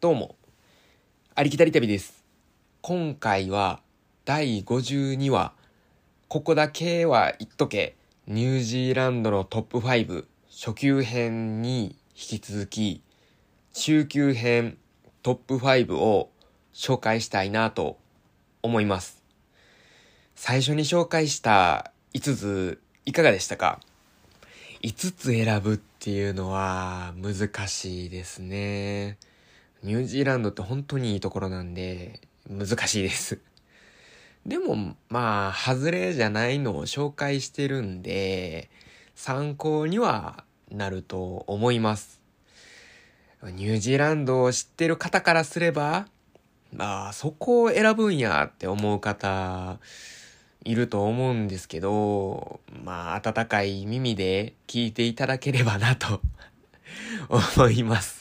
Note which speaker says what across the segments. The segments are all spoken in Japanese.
Speaker 1: どうも、ありきたり旅です。今回は第52話、ここだけは言っとけ、ニュージーランドのトップ5初級編に引き続き、中級編トップ5を紹介したいなと思います。最初に紹介した5ついかがでしたか？5つ選ぶっていうのは難しいですね。ニュージーランドって本当にいいところなんで難しいです。でもまあ外れじゃないのを紹介してるんで参考にはなると思います。ニュージーランドを知ってる方からすればまあそこを選ぶんやって思う方いると思うんですけど、まあ、温かい耳で聞いていただければなと 思います。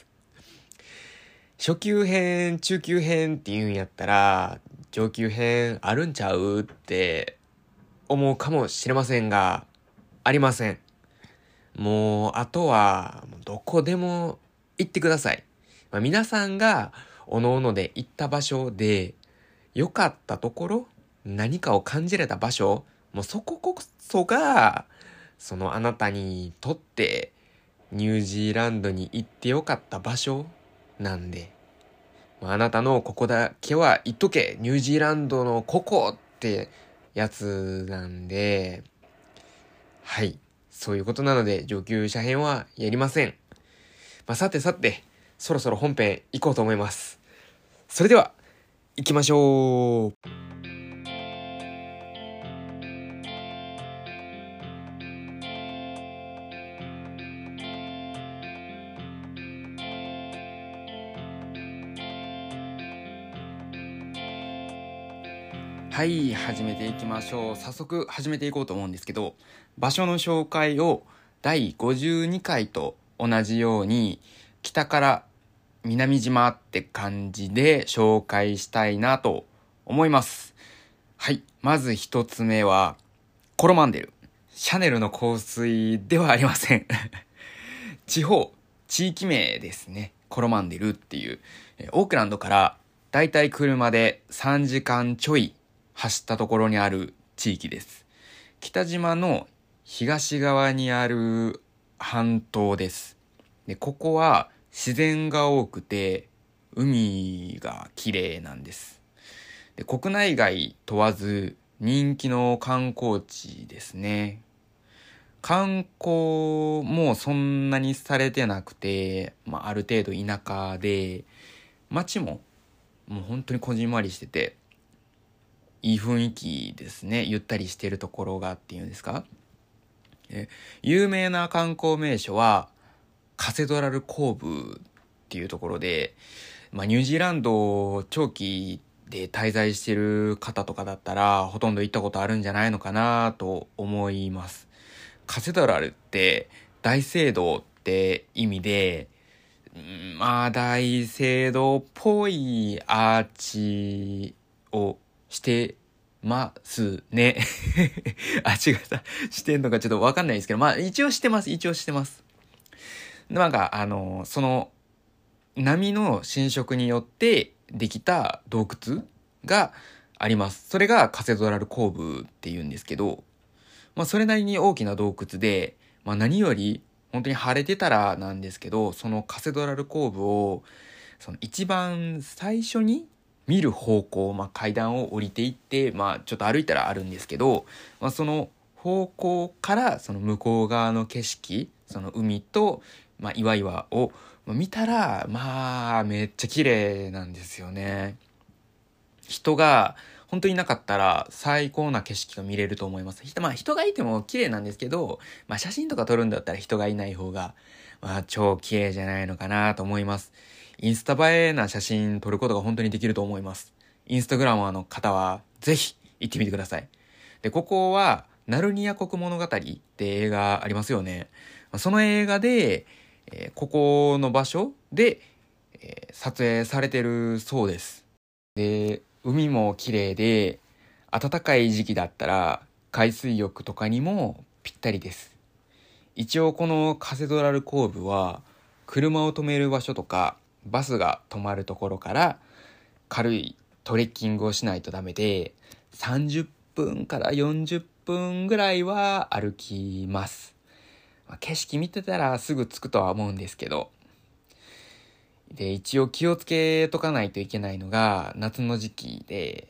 Speaker 1: 初級編、中級編って言うんやったら、上級編あるんちゃうって思うかもしれませんが、ありません。もう、あとは、どこでも行ってください。まあ、皆さんが、おのおので行った場所で、良かったところ何かを感じれた場所もうそここそが、そのあなたにとってニュージーランドに行ってよかった場所なんで、まああなたのここだけは言っとけニュージーランドのここってやつなんで、はい。そういうことなので上級者編はやりません。まあさてさて、そろそろ本編行こうと思います。それでは、行きましょうはい、始めていきましょう。早速始めていこうと思うんですけど、場所の紹介を第52回と同じように、北から南島って感じで紹介したいなと思います。はい、まず一つ目は、コロマンデル。シャネルの香水ではありません。地方、地域名ですね。コロマンデルっていう。オークランドからだいたい車で3時間ちょい走ったところにある地域です。北島の東側にある半島です。で、ここは自然が多くて海が綺麗なんです。で国内外問わず人気の観光地ですね。観光もそんなにされてなくて、まあ、ある程度田舎で、街ももう本当にこじんまりしてて、いい雰囲気ですね。ゆったりしてるところがっていうんですか？え有名な観光名所は、カセドラルコーブっていうところで、まあ、ニュージーランド長期で滞在してる方とかだったら、ほとんど行ったことあるんじゃないのかなと思います。カセドラルって大聖堂って意味で、まあ大聖堂っぽいアーチをしてますね。あ、違った。してんのかちょっとわかんないですけど、まあ一応してます。一応してます。なんか、あの、その、波の侵食によってできた洞窟があります。それがカセドラルコーブって言うんですけど、まあそれなりに大きな洞窟で、まあ何より本当に晴れてたらなんですけど、そのカセドラルコーブを、その一番最初に見る方向、まあ階段を降りていって、まあちょっと歩いたらあるんですけど、まあその方向からその向こう側の景色、その海と、まあ岩々を見たら、まあめっちゃ綺麗なんですよね。人が本当になかったら最高な景色が見れると思います。まあ人がいても綺麗なんですけど、まあ写真とか撮るんだったら人がいない方が、まあ超綺麗じゃないのかなと思います。インスタ映えな写真撮ることが本当にできると思います。インスタグラマーの方はぜひ行ってみてください。で、ここはナルニア国物語って映画ありますよね。その映画で、えーここの場所で、えー撮影されてるそうです。で、海も綺麗で、暖かい時期だったら海水浴とかにもぴったりです。一応このカセドラルコーブは車を止める場所とかバスが止まるところから軽いトレッキングをしないとダメで、30分から40分ぐらいは歩きます。まあ、景色見てたらすぐ着くとは思うんですけど。で、一応気をつけとかないといけないのが夏の時期で、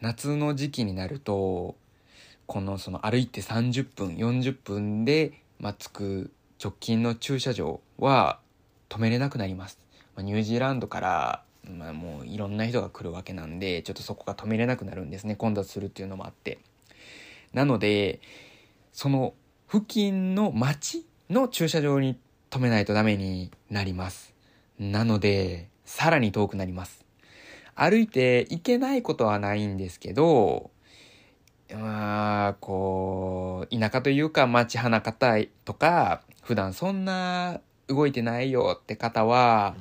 Speaker 1: 夏の時期になると、このその歩いて30分、40分で、まあ、着く直近の駐車場は止めれなくなります。まあ、ニュージーランドから、まあ、もういろんな人が来るわけなんで、ちょっとそこが止めれなくなるんですね。混雑するっていうのもあって。なので、その付近の街の駐車場に止めないとダメになります。なので、さらに遠くなります。歩いて行けないことはないんですけど、まあ、こう、田舎というか街花方とか、普段そんな動いてないよって方は、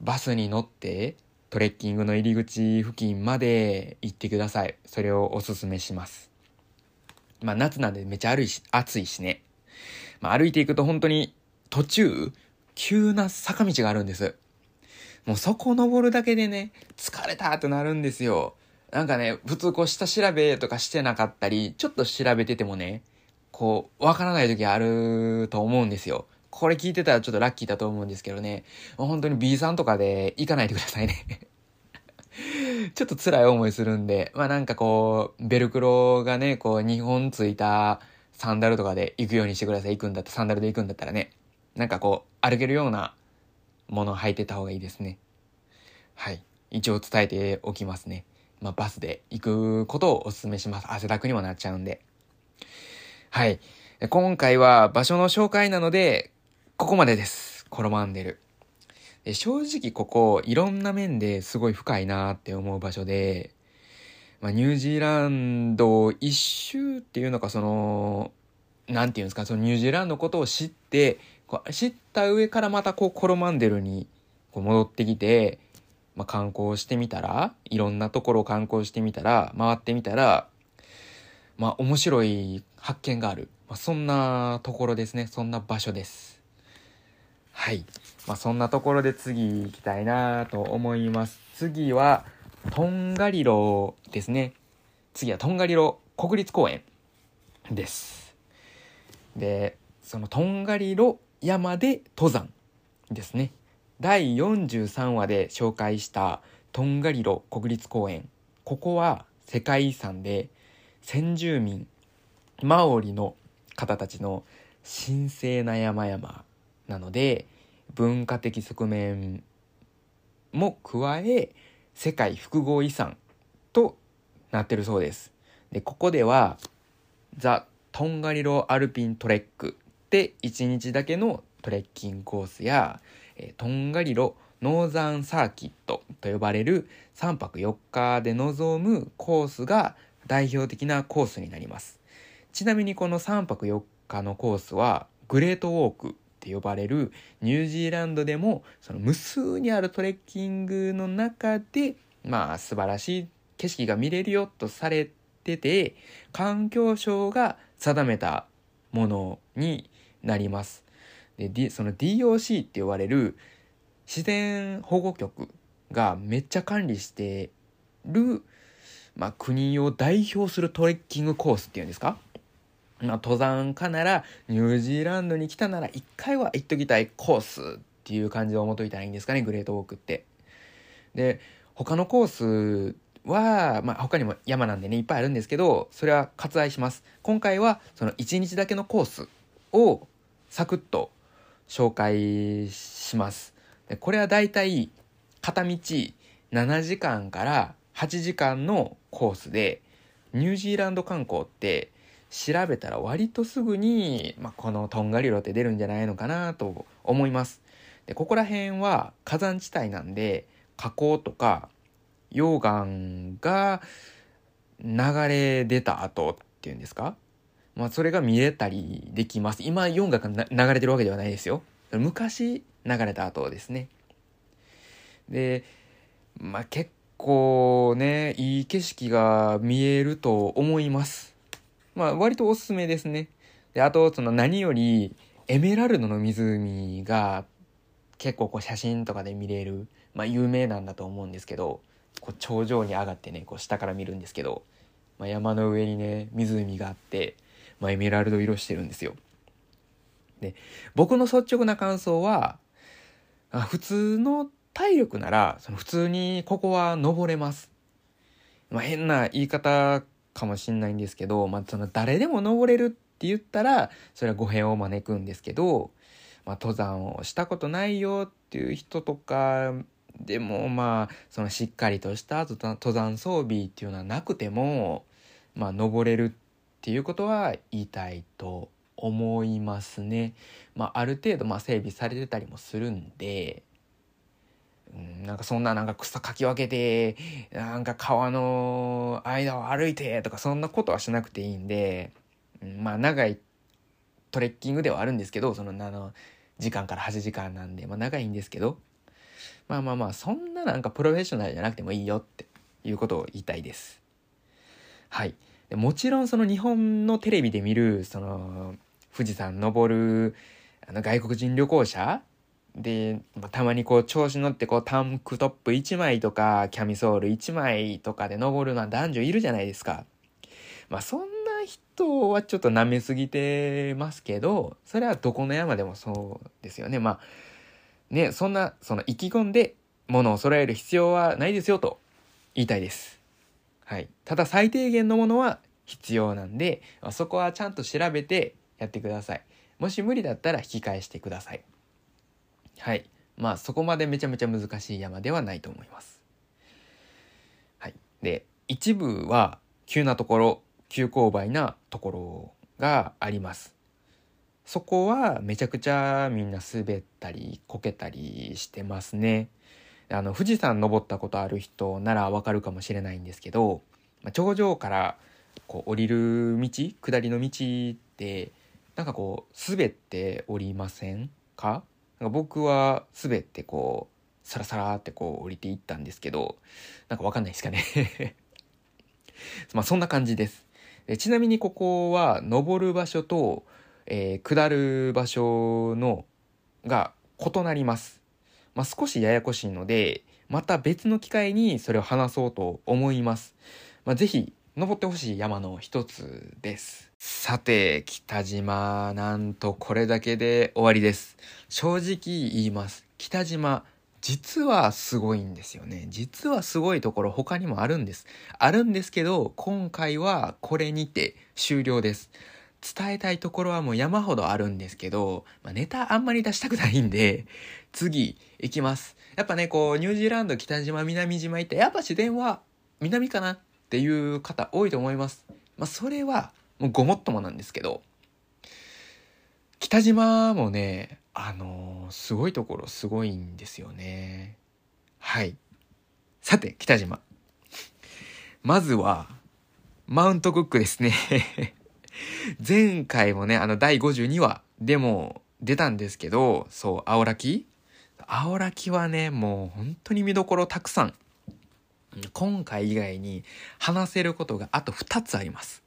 Speaker 1: バスに乗ってトレッキングの入り口付近まで行ってください。それをおすすめします。まあ夏なんでめちゃ歩いし、暑いしね。まあ歩いていくと本当に途中、急な坂道があるんです。もうそこ登るだけでね、疲れたってなるんですよ。なんかね、普通こう下調べとかしてなかったり、ちょっと調べててもね、こう、わからない時あると思うんですよ。これ聞いてたらちょっとラッキーだと思うんですけどね、本当に B さんとかで行かないでくださいね ちょっと辛い思いするんで、まあなんかこう、ベルクロがね、こう2本ついたサンダルとかで行くようにしてください。行くんだった、サンダルで行くんだったらね、なんかこう、歩けるようなものを履いてた方がいいですね。はい。一応伝えておきますね。まあ、バスで行くことをお勧めします。汗だくにもなっちゃうんで。はい。今回は場所の紹介なので、ここまでです。コロマンデル。で正直ここ、いろんな面ですごい深いなって思う場所で、まあ、ニュージーランド一周っていうのか、その、なんていうんですか、そのニュージーランドのことを知って、こう知った上からまたこうコロマンデルにこう戻ってきて、まあ、観光してみたら、いろんなところを観光してみたら、回ってみたら、まあ面白い発見がある。まあ、そんなところですね。そんな場所です。はい。まあそんなところで次行きたいなと思います。次は、トンガリロですね。次はトンガリロ国立公園です。で、そのトンガリロ山で登山ですね。第43話で紹介したトンガリロ国立公園ここは世界遺産で先住民マオリの方たちの神聖な山々なので文化的側面も加え世界複合遺産となってるそうですでここではザ・トンガリロアルピントレックで1日だけのトレッキングコースやえトンガリロノーザンサーキットと呼ばれる3泊4日で臨むコースが代表的なコースになります。ちなみにこの3泊4日のコースはグレートウォークって呼ばれるニュージーランドでもその無数にあるトレッキングの中でまあ素晴らしい景色が見れるよとされてて環境省が定めたものになります。で、その DOC って呼ばれる自然保護局がめっちゃ管理してる、まあ、国を代表するトレッキングコースっていうんですか？まあ、登山家ならニュージーランドに来たなら一回は行っときたいコースっていう感じで思っといたらいいんですかねグレートウォークって。で他のコースは、まあ、他にも山なんでねいっぱいあるんですけどそれは割愛します今回はその1日だけのコースをサクッと紹介します。でこれはだいたい片道7時間から8時間のコースで、ニュージーランド観光って調べたら割とすぐに、まあ、このトンガリロって出るんじゃないのかなと思います。で、ここら辺は火山地帯なんで、火口とか溶岩が流れ出た後っていうんですか？まあ、それが見れたりできます。今、4が流れてるわけではないですよ。昔流れた後ですね。で、まあ、結構ね、いい景色が見えると思います。まあ、割とおすすめですね。で、あと、その何より、エメラルドの湖が結構こう写真とかで見れる、まあ、有名なんだと思うんですけどこう頂上に上がってねこう下から見るんですけど、まあ、山の上にね湖があって、まあ、エメラルド色してるんですよ。で僕の率直な感想はあ普通の体力ならその普通にここは登れます。まあ、変な言い方かもしんないんですけど、まあ、その誰でも登れるって言ったらそれは語弊を招くんですけど、まあ、登山をしたことないよっていう人とかでもまあそのしっかりとした登山装備っていうのはなくても、まあ、登れるっていうことは言いたいと思いますね。まあ、ある程度まあ整備されてたりもするんで、なんかそんななんか草かき分けてなんか川の間を歩いてとかそんなことはしなくていいんで、まあ長いトレッキングではあるんですけどそのあの時間から8時間なんで、まあ、長いんですけどまあまあまあそんななんかプロフェッショナルじゃなくてもいいよっていうことを言いたいです。はい。もちろんその日本のテレビで見るその富士山登るあの外国人旅行者で、まあ、たまにこう調子乗ってこうタンクトップ1枚とかキャミソール1枚とかで登るのは男女いるじゃないですか。まあそんな人はちょっと舐めすぎてますけど、それはどこの山でもそうですよね。まあね、そんなその意気込んで物を揃える必要はないですよと言いたいです。はい。ただ最低限のものは必要なんで、そこはちゃんと調べてやってください。もし無理だったら引き返してください。はい。まあそこまでめちゃめちゃ難しい山ではないと思います。はい。で、一部は急なところ、急勾配なところがあります。そこはめちゃくちゃみんな滑ったりこけたりしてますね。あの富士山登ったことある人ならわかるかもしれないんですけど、まあ、頂上からこう降りる道下りの道ってなんかこう滑って降りませんか？なんか僕は滑ってこうサラサラってこう降りていったんですけどなんかわかんないですかね。まあそんな感じです。でちなみにここは登る場所と、えー、下る場所のが異なります、まあ、少しややこしいのでまた別の機会にそれを話そうと思います、まあ、ぜひ登ってほしい山の一つです。さて、北島、なんとこれだけで終わりです。正直言います。北島、実はすごいんですよね。実はすごいところ他にもあるんです。あるんですけど、今回はこれにて終了です。伝えたいところはもう山ほどあるんですけど、まあ、ネタあんまり出したくないんで、次行きます。やっぱね、こう、ニュージーランド、北島、南島行って、やっぱ自然は南かなっていう方多いと思います。まあ、それはもうごもっともなんですけど、北島もね、あのー、すごいところすごいんですよね。はい。さて、北島。まずは、マウントクックですね 前回もね、あの、第52話でも出たんですけど、そう、青滝青滝はね、もう本当に見どころたくさん今回以外に話せることがあと2つあります。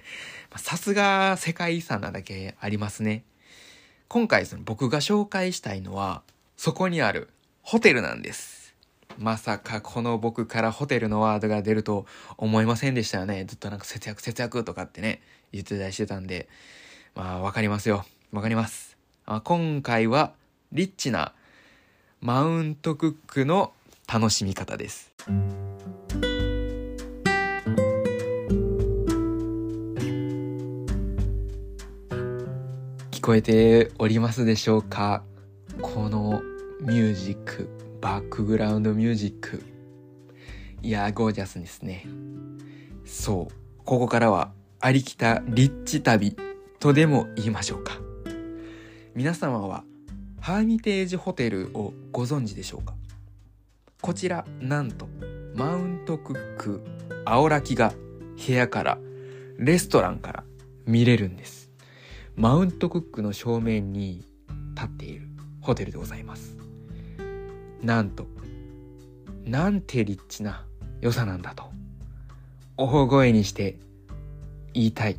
Speaker 1: さすが世界遺産なだけありますね。今回その僕が紹介したいのは、そこにあるホテルなんです。まさかこの僕からホテルのワードが出ると思いませんでしたよね。ずっとなんか節約節約とかってね、言ってたりしてたんで。まあわかりますよ。わかります。あ今回はリッチなマウントクックの楽しみ方です。聞こえておりますでしょうか？このミュージック、バックグラウンドミュージック。いやゴージャスですね。そう。ここからは、ありきたリッチ旅とでも言いましょうか。皆様は、ハーミテージホテルをご存知でしょうか？こちらなんとマウントクック青らきが部屋からレストランから見れるんです。マウントクックの正面に立っているホテルでございます。なんとなんてリッチな良さなんだと大声にして言いたい。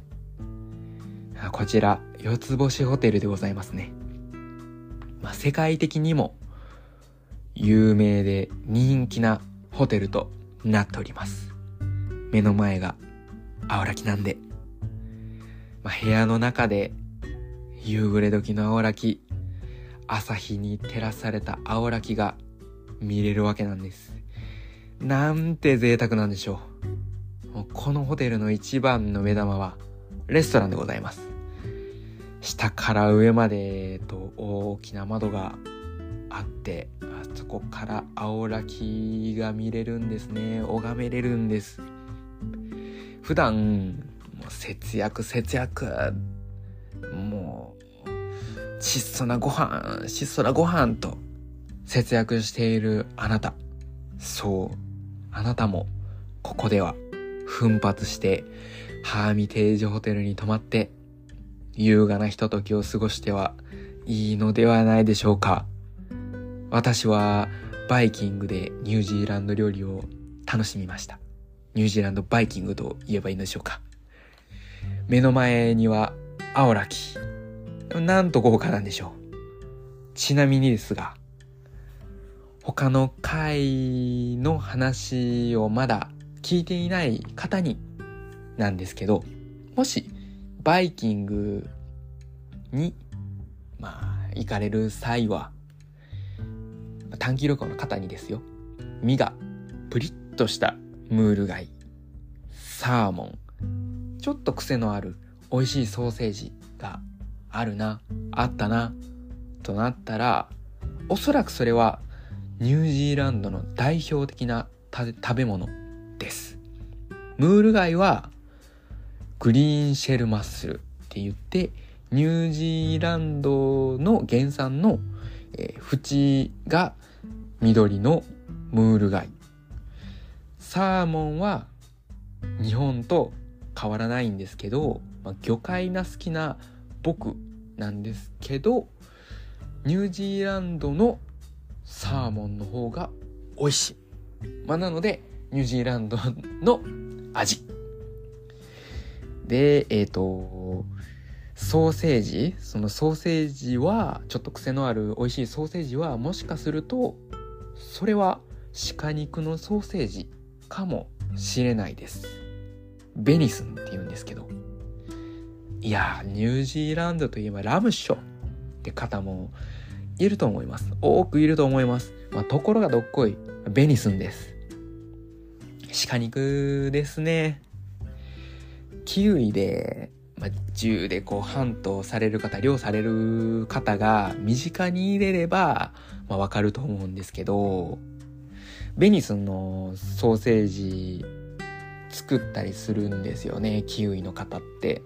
Speaker 1: こちら四つ星ホテルでございますね、まあ、世界的にも有名で人気なホテルとなっております。目の前が青らきなんで、まあ、部屋の中で夕暮れ時の青らき、朝日に照らされた青らきが見れるわけなんです。なんて贅沢なんでしょう。このホテルの一番の目玉はレストランでございます。下から上までと大きな窓があってあそこから青らきが見れるんですね。拝めれるんです。普段もう節約節約。もう質素なご飯質素なご飯と節約しているあなた。そうあなたもここでは奮発してハーミテージホテルに泊まって優雅なひとときを過ごしてはいいのではないでしょうか。私はバイキングでニュージーランド料理を楽しみました。ニュージーランドバイキングと言えばいいのでしょうか。目の前には青らき。なんと豪華なんでしょう。ちなみにですが、他の回の話をまだ聞いていない方になんですけど、もしバイキングに、まあ、行かれる際は、短期旅行の方にですよ、身がプリッとしたムール貝、サーモン、ちょっと癖のある美味しいソーセージがあるな、あったな、となったら、おそらくそれはニュージーランドの代表的な食べ物です。ムール貝はグリーンシェルマッスルって言ってニュージーランドの原産の、えー、縁が緑のムール貝。サーモンは日本と変わらないんですけど、まあ、魚介が好きな僕なんですけどニュージーランドのサーモンの方が美味しい。まあ、なのでニュージーランドの味。で、えっ、ー、と、ソーセージ。そのソーセージは、ちょっと癖のある美味しいソーセージは、もしかすると、それは鹿肉のソーセージかもしれないです。ベニスンって言うんですけど。いやニュージーランドといえばラムッショって方もいると思います。多くいると思います。まあ、ところがどっこい、ベニスンです。鹿肉ですね。キウイで、まあ、銃でこうハントされる方、漁される方が身近に入れれば、まあ、わかると思うんですけど、ベニスのソーセージ作ったりするんですよね、キウイの方って。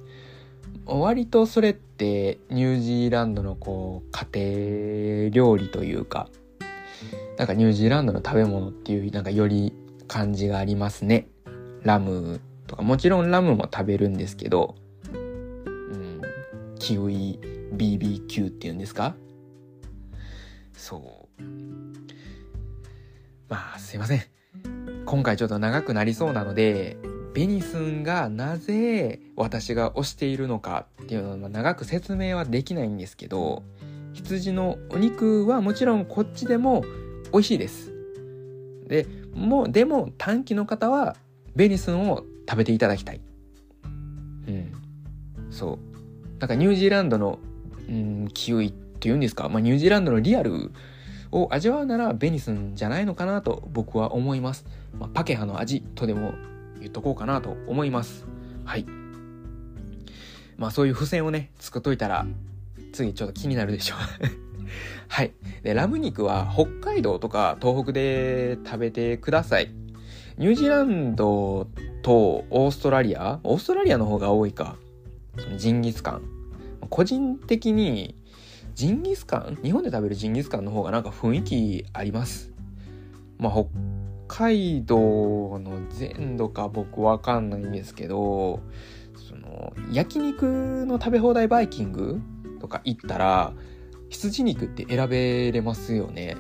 Speaker 1: 割とそれってニュージーランドのこう家庭料理というか、なんかニュージーランドの食べ物っていうなんかより感じがありますね。ラムとか、もちろんラムも食べるんですけど、キウイ BBQ っていうんですか？そう。まあ、すいません。今回ちょっと長くなりそうなので、ベニスンがなぜ私が推しているのかっていうのは長く説明はできないんですけど、羊のお肉はもちろんこっちでも美味しいです。で、もう、でも短期の方はベニスンを食べていただきたい。うん。そう。なんかニュージーランドの、うん、キウイっていうんですか、まあ、ニュージーランドのリアルを味わうならベニスンじゃないのかなと僕は思います。まあ、パケハの味とでも言っとこうかなと思います。はい。まあそういう付箋をね、作っといたら、次ちょっと気になるでしょう。はい。で、ラム肉は北海道とか東北で食べてください。ニュージーランドとオーストラリア？オーストラリアの方が多いか。そのジンギスカン。個人的に、ジンギスカン日本で食べるジンギスカンの方がなんか雰囲気あります。まあ、北海道の全土か僕わかんないんですけど、その、焼肉の食べ放題バイキングとか行ったら、羊肉って選べれますよね。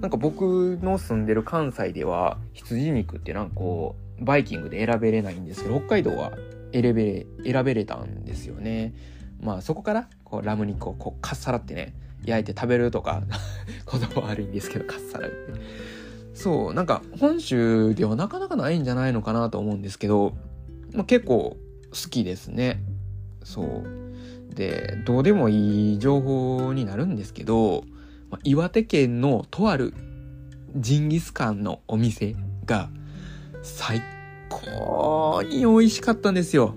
Speaker 1: なんか僕の住んでる関西では羊肉ってなんかこう、バイキングで選べれないんですけど、北海道は選べ、選べれたんですよね。まあそこから、こう、ラム肉をこう、かっさらってね、焼いて食べるとか言葉悪いんですけどかっさらって。そうなんか本州ではなかなかないんじゃないのかなと思うんですけど、まあ、結構好きですね。そう。でどうでもいい情報になるんですけど、まあ、岩手県のとあるジンギスカンのお店が最高に美味しかったんですよ。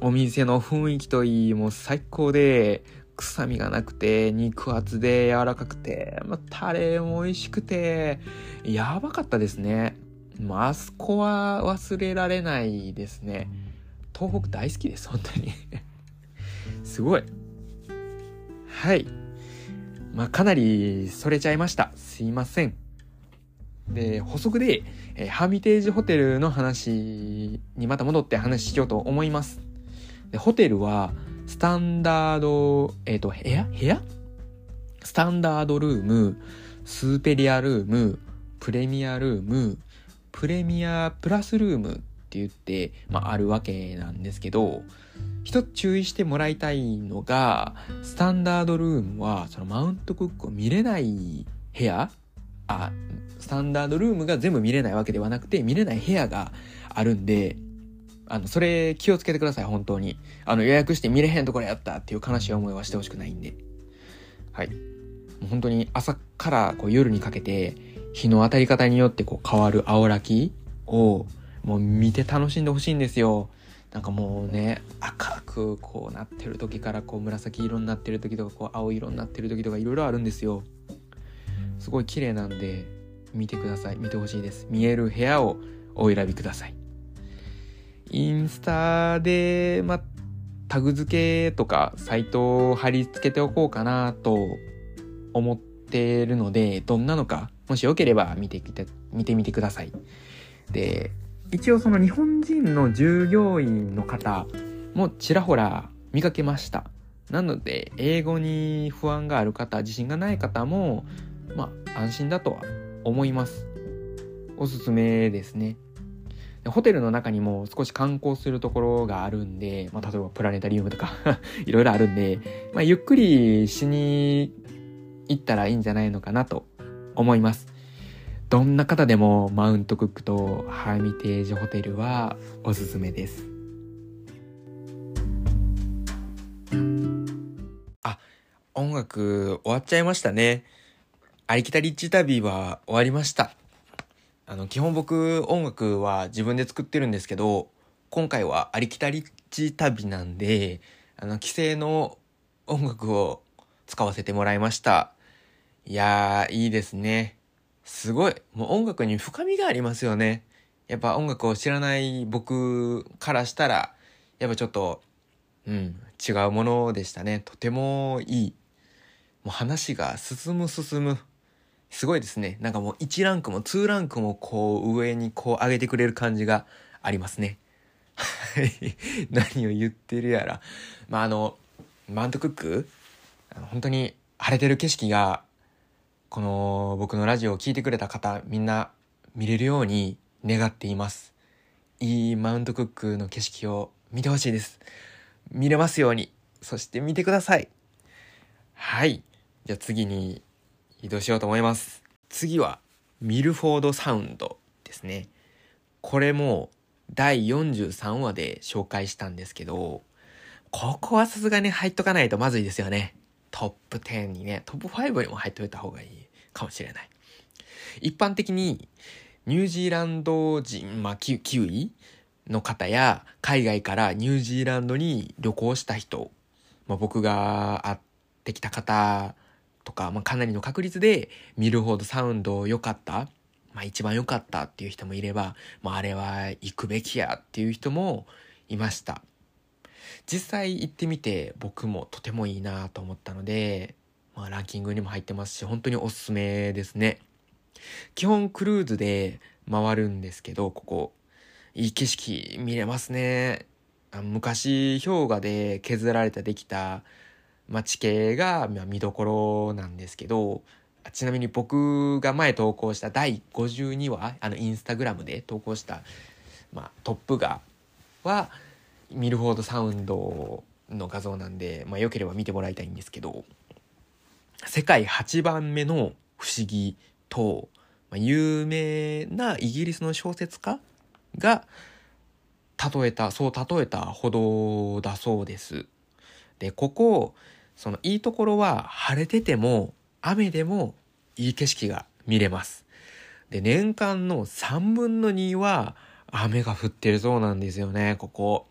Speaker 1: お店の雰囲気といいもう最高で臭みがなくて、肉厚で柔らかくて、まあ、タレも美味しくて、やばかったですね。まあ、あそこは忘れられないですね。東北大好きです、本当に すごい。はい。まあ、かなりそれちゃいました。すいません。で、補足で、えー、ハーミテージホテルの話にまた戻って話しようと思います。でホテルは、スタンダード、えっ、ー、と、部屋？部屋？スタンダードルーム、スーペリアルーム、プレミアルーム、プレミアプラスルームって言って、まあ、あるわけなんですけど、一つ注意してもらいたいのが、スタンダードルームは、そのマウントクックを見れない部屋。あ、スタンダードルームが全部見れないわけではなくて、見れない部屋があるんで、あの、それ気をつけてください、本当に。あの、予約して見れへんところやったっていう悲しい思いはしてほしくないんで。はい。もう本当に朝からこう夜にかけて、日の当たり方によってこう変わる青らきを、もう見て楽しんでほしいんですよ。なんかもうね、赤くこうなってる時からこう紫色になってる時とかこう青色になってる時とかいろいろあるんですよ。すごい綺麗なんで、見てください。見てほしいです。見える部屋をお選びください。インスタで、ま、タグ付けとかサイトを貼り付けておこうかなと思ってるので、どんなのか、もしよければ見てきて、見てみてください。で、一応その日本人の従業員の方もちらほら見かけました。なので、英語に不安がある方、自信がない方も、まあ、安心だとは思います。おすすめですね。ホテルの中にも少し観光するところがあるんで、まあ、例えばプラネタリウムとか いろいろあるんで、まあ、ゆっくりしに行ったらいいんじゃないのかなと思います。どんな方でもマウントクックとハーミテージホテルはおすすめです。あ、音楽終わっちゃいましたね。ありきたリッチ旅は終わりました。あの、基本僕音楽は自分で作ってるんですけど、今回はありきたりっち旅なんで、あの、既成の音楽を使わせてもらいました。いやー、いいですね。すごい。もう音楽に深みがありますよね。やっぱ音楽を知らない僕からしたら、やっぱちょっと、うん、違うものでしたね。とてもいい。もう話が進む進む。すごいですね。なんかもう1ランクも2ランクもこう上にこう上げてくれる感じがありますね。はい。何を言ってるやら。まあ、あの、マントクック？本当に晴れてる景色が、この僕のラジオを聴いてくれた方、みんな見れるように願っています。いいマウントクックの景色を見てほしいです。見れますように。そして見てください。はい。じゃあ次に移動しようと思います。次は、ミルフォードサウンドですね。これも第43話で紹介したんですけど、ここはさすがに入っとかないとまずいですよね。トップ10にね、トップ5にも入っといた方がいいかもしれない。一般的にニュージーランド人、まあ、キウイの方や海外からニュージーランドに旅行した人、まあ、僕が会ってきた方とか、まあ、かなりの確率で見るほどサウンド良かった、まあ、一番良かったっていう人もいれば、まあ、あれは行くべきやっていう人もいました。実際行ってみて僕もとてもいいなと思ったので、まあ、ランキングにも入ってますし、本当におすすめですね。基本クルーズで回るんですけど、ここ、いい景色見れますね。昔氷河で削られたできたまあ、地形が見どころなんですけど、ちなみに僕が前投稿した第52話、あのインスタグラムで投稿した、まあ、トップ画は、ミルフォードサウンドの画像なんで、まあ、良ければ見てもらいたいんですけど、世界8番目の不思議と、まあ、有名なイギリスの小説家が例えた、そう例えたほどだそうです。で、ここ、そのいいところは晴れてても雨でもいい景色が見れます。で、年間の3分の2は雨が降ってるそうなんですよね、ここ。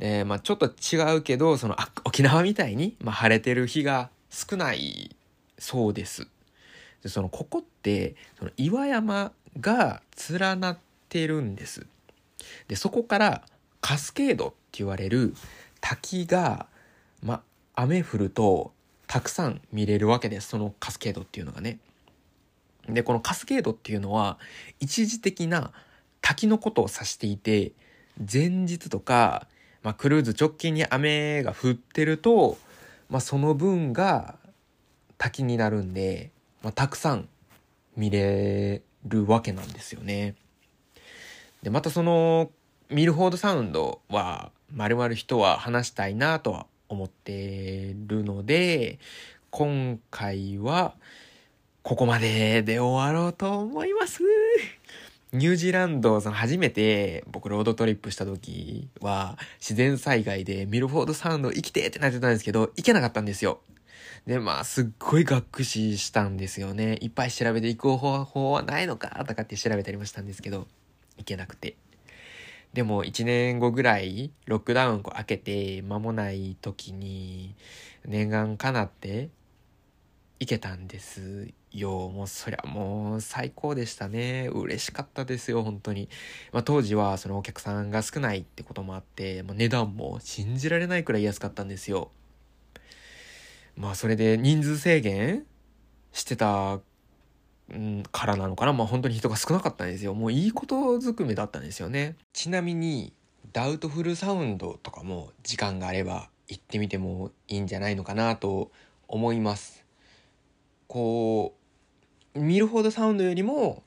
Speaker 1: で、まあちょっと違うけど、その沖縄みたいに、まあ、晴れてる日が少ないそうです。で、そのここって、その岩山が連なってるんです。で、そこからカスケードって言われる滝が、ま、雨降るとたくさん見れるわけです。そのカスケードっていうのがね。で、このカスケードっていうのは一時的な滝のことを指していて、前日とか、まあ、クルーズ直近に雨が降ってると、まあ、その分が滝になるんで、まあ、たくさん見れるわけなんですよね。で、またその、ミルフォードサウンドは、まるまる人は話したいなとは思ってるので、今回は、ここまでで終わろうと思います。ニュージーランド、その初めて僕ロードトリップした時は自然災害でミルフォードサウンド生きてってなってたんですけど、行けなかったんですよ。で、まあ、すっごいがっくししたんですよね。いっぱい調べていく方法はないのかとかって調べたりもしたんですけど、行けなくて。でも1年後ぐらいロックダウンこう開けて間もない時に念願かなって行けたんですよ。もうそりゃもう最高でしたね。嬉しかったですよ、本当に。まあ、当時はそのお客さんが少ないってこともあって、まあ、値段も信じられないくらい安かったんですよ。まあそれで人数制限してたんからなのかな。まあ本当に人が少なかったんですよ。もういいことずくめだったんですよね。ちなみにダウトフルサウンドとかも時間があれば行ってみてもいいんじゃないのかなと思います。こうミルフォードサウンドよりも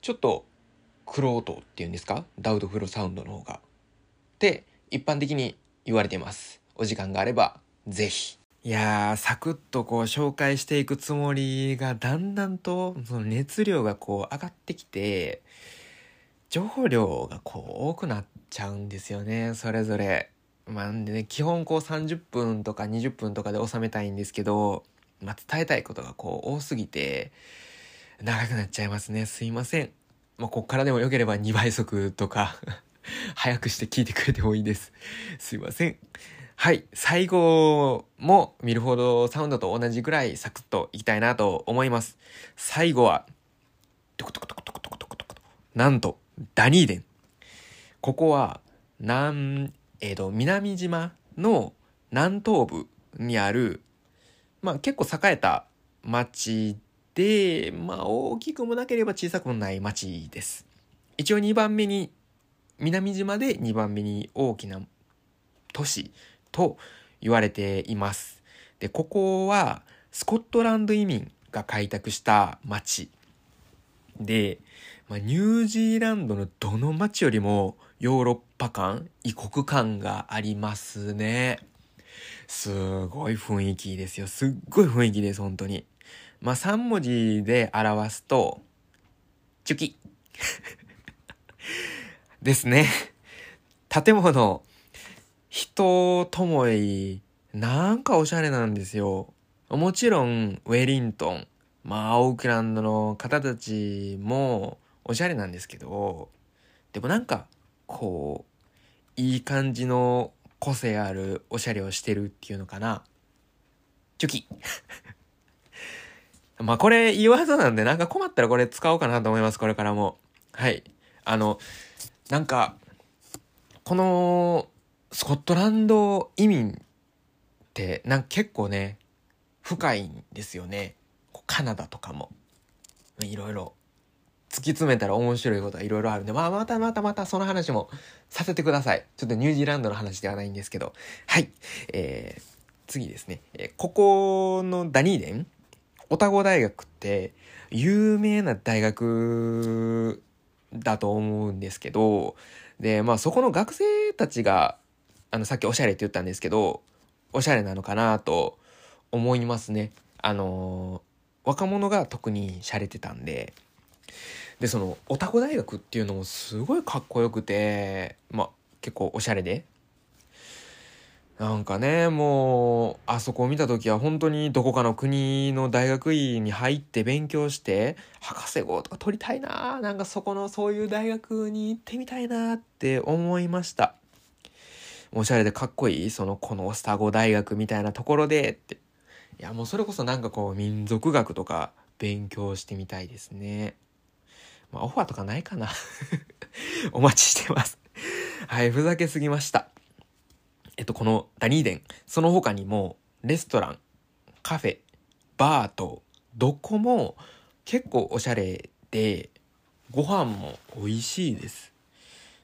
Speaker 1: ちょっとクロートっていうんですか？ダウトフルサウンドの方が。って一般的に言われています。お時間があればぜひ。いやー、サクッとこう紹介していくつもりが、だんだんとその熱量がこう上がってきて、情報量がこう多くなっちゃうんですよね、それぞれ。まあ、んでね、基本こう30分とか20分とかで収めたいんですけど、まあ、伝えたいことがこう多すぎて、長くなっちゃいますね。すいません。まあ、こっからでも良ければ2倍速とか 早くして聞いてくれてもいいです。すいません。はい。最後も見るほどサウンドと同じぐらいサクッといきたいなと思います。最後は、トコトコトコトコトコトコトコなんと、ダニーデン。ここは、南、えっ、ー、と、南島の南東部にある、まあ結構栄えた町で、まあ大きくもなければ小さくもない町です。一応2番目に、南島で2番目に大きな都市と言われています。で、ここはスコットランド移民が開拓した町で、まあ、ニュージーランドのどの町よりもヨーロッパ感、異国感がありますね。すごい雰囲気ですよ。すっごい雰囲気です、本当に。まあ、3文字で表すと、チュキ ですね。建物、人ともいなんかおしゃれなんですよ。もちろん、ウェリントン、まあ、オークランドの方たちもおしゃれなんですけど、でもなんか、こう、いい感じの個性あるおしゃれをしてるっていうのかな。チョキ まあこれ言わずなんでなんか困ったらこれ使おうかなと思います、これからも。はい。あの、なんか、このスコットランド移民ってなんか結構ね深いんですよねカナダとかもいろいろ突き詰めたら面白いことはいろいろあるんで、まあ、またまたまたその話もさせてください。ちょっとニュージーランドの話ではないんですけど。はい。えー、次ですね。えー、ここのダニーデン、オタゴ大学って有名な大学だと思うんですけど、で、まあそこの学生たちがあの、さっきおしゃれって言ったんですけど、おしゃれなのかなと思いますね。あの若者が特に洒落てたんで。でそのオタゴ大学っていうのもすごいかっこよくてまあ結構おしゃれで。なんかねもうあそこを見た時は本当にどこかの国の大学院に入って勉強して博士号とか取りたいななんかそこのそういう大学に行ってみたいなって思いました。おしゃれでかっこいいそのこのスタゴ大学みたいなところでって。いやもうそれこそなんかこう民族学とか勉強してみたいですね。まあオファーとかないかな。お待ちしてます。はいふざけすぎました。えっと、このダニーデン、その他にも、レストラン、カフェ、バーと、どこも結構おしゃれで、ご飯も美味しいです。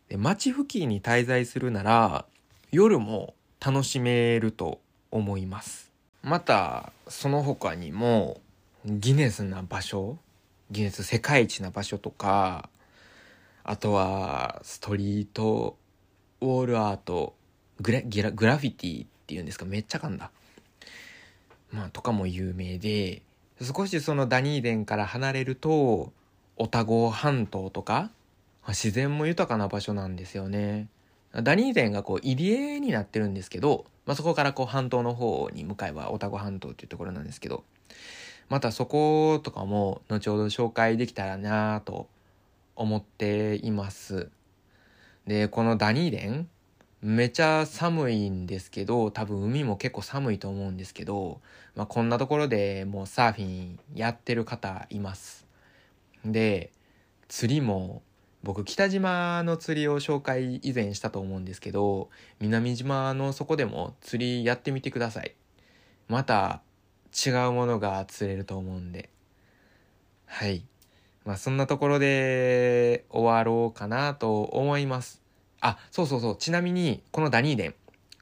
Speaker 1: で街付近に滞在するなら、夜も楽しめると思います。また、その他にも、ギネスな場所、ギネス世界一な場所とか、あとは、ストリート、ウォールアート、グラギラグラフィティっていうんですかめっちゃ噛んだ。まあ、とかも有名で、少しそのダニーデンから離れると、オタゴ半島とか、自然も豊かな場所なんですよね。ダニーデンがこう入り江になってるんですけど、まあ、そこからこう半島の方に向かえばオタゴ半島っていうところなんですけど、またそことかも後ほど紹介できたらなと思っています。で、このダニーデンめちゃ寒いんですけど、多分海も結構寒いと思うんですけど、まあ、こんなところでもうサーフィンやってる方います。で、釣りも、僕北島の釣りを紹介以前したと思うんですけど、南島のそこでも釣りやってみてください。また違うものが釣れると思うんで。はい。まあそんなところで終わろうかなと思います。あ、そうそうそう。ちなみに、このダニーデン、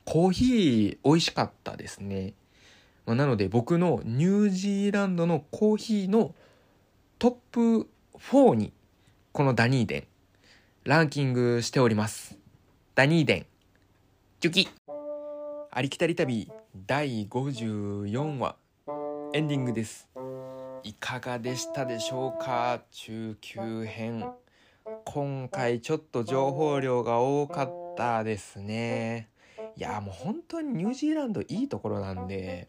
Speaker 1: コーヒー美味しかったですね。まあ、なので僕のニュージーランドのコーヒーのトップ4に、このダニーデン、ランキングしております。ダニーデン、チュキありきたり旅第54話、エンディングです。いかがでしたでしょうか？中級編。今回ちょっと情報量が多かったですね。いや、もう本当にニュージーランドいいところなんで、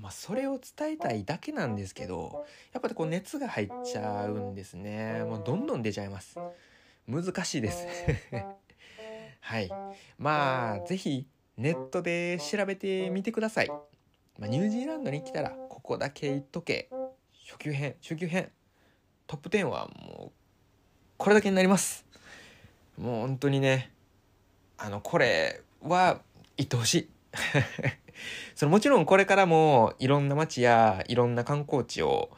Speaker 1: まあ、それを伝えたいだけなんですけど、やっぱりこう熱が入っちゃうんですね。もうどんどん出ちゃいます。難しいです。はい。まあ、ぜひネットで調べてみてください。まあ、ニュージーランドに来たら、ここだけ言っとけ。初級編、中級編。トップ10はもうこれだけになりますもう本当にねあのこれは言ってほしい そのもちろんこれからもいろんな街やいろんな観光地を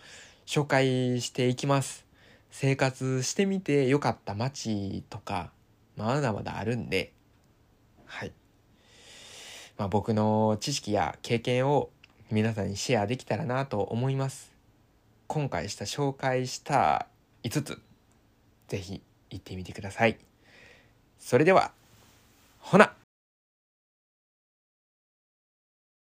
Speaker 1: 紹介していきます。生活してみてよかった街とかまだまだあるんで。はい。まあ僕の知識や経験を皆さんにシェアできたらなと思います。今回した紹介した5つぜひ行ってみてください。それでは、ほな!